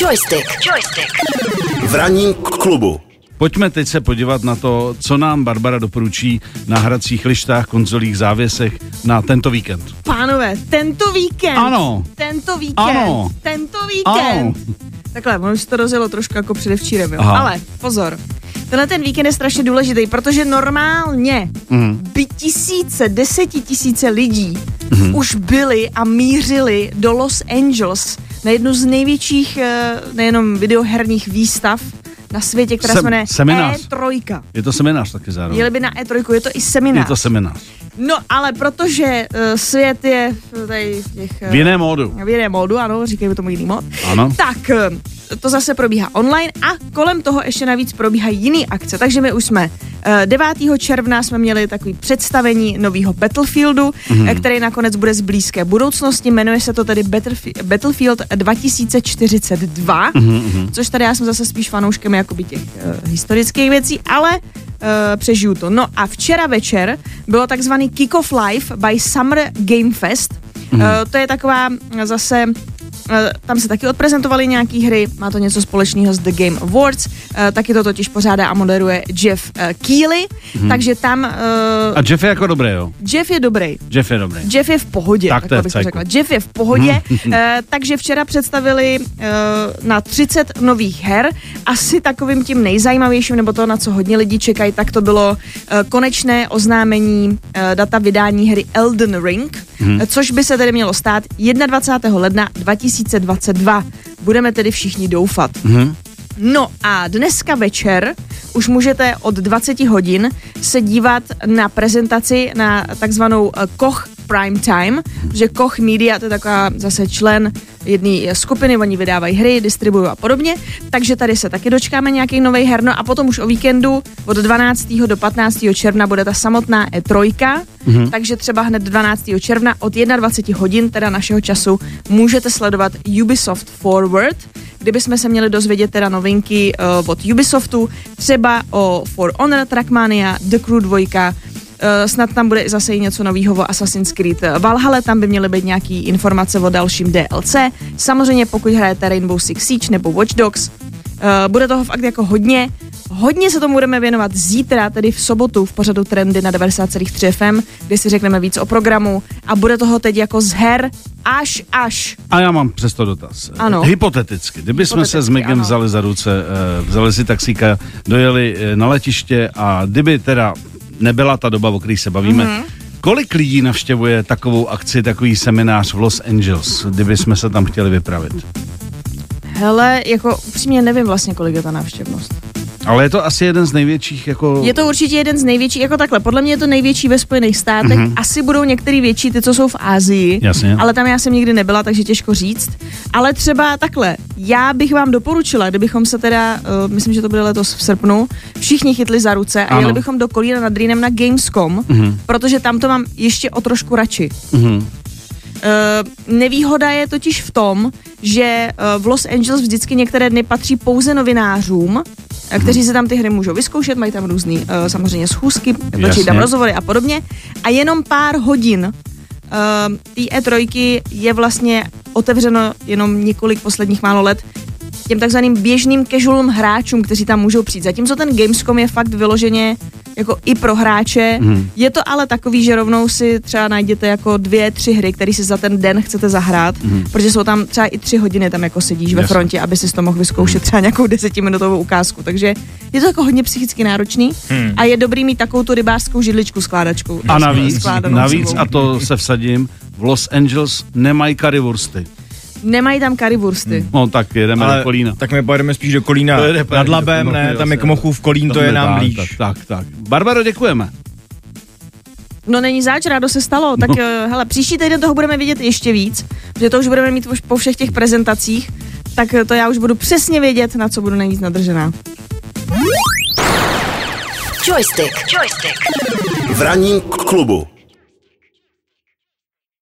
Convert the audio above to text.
Joystick. Joystick. V ranním klubu. Pojďme teď se podívat na to, co nám Barbara doporučí na hracích lištách, konzolích, závěsech na tento víkend. Pánové, tento víkend. Ano. Tento víkend. Ano. Tento víkend. Ano. Takhle, ono už se to rozjelo trošku jako předevčírem, jo. Aha. Ale pozor. Tenhle ten víkend je strašně důležitý, protože normálně Mhm. by tisíce, desetitisíce lidí už byli a mířili do Los Angeles na jednu z největších eh, nejenom videoherních výstav na světě, která Sem- se jmenuje seminář. E3. Je to seminář taky zároveň. Jeli by na E3, je to i seminář. Je to seminář. No ale protože uh, svět je v tady v těch... V jiném módu. v jiném módu, ano, říkají tomu jiný mod. Ano. Tak, eh, to zase probíhá online a kolem toho ještě navíc probíhají jiný akce. Takže my už jsme 9. června jsme měli takový představení nového Battlefieldu, Mhm. mm. který nakonec bude z blízké budoucnosti. Jmenuje se to tedy Battlefi- Battlefield 2042, Mhm, mm-hmm. což tady já jsem zase spíš fanouškem jakoby těch uh, historických věcí, ale uh, přežiju to. No a včera večer bylo takzvaný Kick-Off Live by Summer Game Fest. Mm-hmm. Uh, to je taková eh, zase Eh, Tam se taky odprezentovaly nějaký hry, má to něco společného s The Game Awards, eh, taky to totiž pořádá a moderuje Jeff eh, Keighley, Mhm. takže tam eh, A Jeff je jako dobrý, jo? Jeff je dobrý. Jeff je dobrý. Jeff je v pohodě, Tak to je bych řekla. Jeff je v pohodě, eh, takže včera představili eh, na 30 nových her. Asi takovým tím nejzajímavějším, nebo to, na co hodně lidí čekají, tak to bylo eh, konečné oznámení eh, data vydání hry Elden Ring, eh, což by se tedy mělo stát 21. ledna 2022. Budeme tedy všichni doufat. No a dneska večer už můžete od 20 hodin se dívat na prezentaci na takzvanou eh, Koch Prime Time, že Koch Media, to je taková zase člen jedné skupiny, oni vydávají hry, distribuují a podobně, takže tady se taky dočkáme nějaký nový her, no a potom už o víkendu od 12. do 15. června bude ta samotná E3, mm-hmm. takže třeba hned 12. června od 21 hodin, teda našeho času, můžete sledovat Ubisoft Forward, kdyby jsme se měli dozvědět teda novinky uh, od Ubisoftu, třeba o For Honor, Trackmania, The Crew 2, Uh, snad tam bude zase i něco nového o Assassin's Creed Valhalla, tam by měly být nějaký informace o dalším DLC. Samozřejmě pokud hrajete Rainbow Six Siege nebo Watch Dogs, uh, bude toho fakt jako hodně. Hodně se tomu budeme věnovat zítra, tedy v sobotu v pořadu Trendy na 90,3 FM, kde si řekneme víc o programu a bude toho teď jako z her až až. A já mám přesto dotaz. Ano. Hypoteticky, kdyby jsme se s Migem ano. vzali za ruce, eh, vzali si taxíka, dojeli eh, na letiště a kdyby teda nebyla ta doba, o které se bavíme, Mhm. mm-hmm. kolik lidí navštěvuje takovou akci, takový seminář v Los Angeles, kdyby jsme se tam chtěli vypravit? Hele, jako upřímně nevím vlastně, kolik je ta návštěvnost. Ale je to asi jeden z největších jako... Je to určitě jeden z největších, jako takhle, podle mě je to největší ve Spojených státech, mm-hmm. asi budou některý větší, ty, co jsou v Ázii, Jasně. ale tam já jsem nikdy nebyla, takže těžko říct. Ale třeba takhle, já bych vám doporučila, kdybychom se teda, uh, myslím, že to bude letos v srpnu, všichni chytli za ruce a Ano. jeli bychom do Kolína nad Rýnem na Gamescom, mm-hmm. protože tam to mám ještě o trošku radši. Mhm. Uh, nevýhoda je totiž v tom, že uh, v Los Angeles vždycky některé dny patří pouze novinářům, kteří se tam ty hry můžou vyzkoušet, mají tam různý uh, samozřejmě schůzky, točí tam rozhovory a podobně. A jenom pár hodin uh, té E3 je vlastně otevřeno jenom několik posledních málo let těm takzvaným běžným casualům hráčům, kteří tam můžou přijít. Zatímco ten Gamescom je fakt vyloženě jako i pro hráče. Hmm. Je to ale takový, že rovnou si třeba najděte jako dvě, tři hry, které si za ten den chcete zahrát, hmm. protože jsou tam třeba i tři hodiny tam jako sedíš ve Jasně. frontě, aby si to mohl vyzkoušet třeba nějakou desetiminutovou ukázku. Takže je to jako hodně psychicky náročný hmm. a je dobrý mít takovou tu rybářskou židličku skládačku. A navíc, navíc, sebou. a to se vsadím, v Los Angeles nemají currywursty. Nemají tam currywursty. No tak jedeme do Kolína. tak my pojedeme spíš do Kolína To jede nad Labem, do- ne, tam je Kmochův Kolín, to Tam je nám tak, blíž. Tak, tak, tak. Barbaro, děkujeme. No není zač, rádo se stalo. Tak No. no. hele, příští týden toho budeme vidět ještě víc, že to už budeme mít už po všech těch prezentacích, tak to já už budu přesně vědět, na co budu nejvíc nadržená. Joystick. Joystick. V ranním klubu.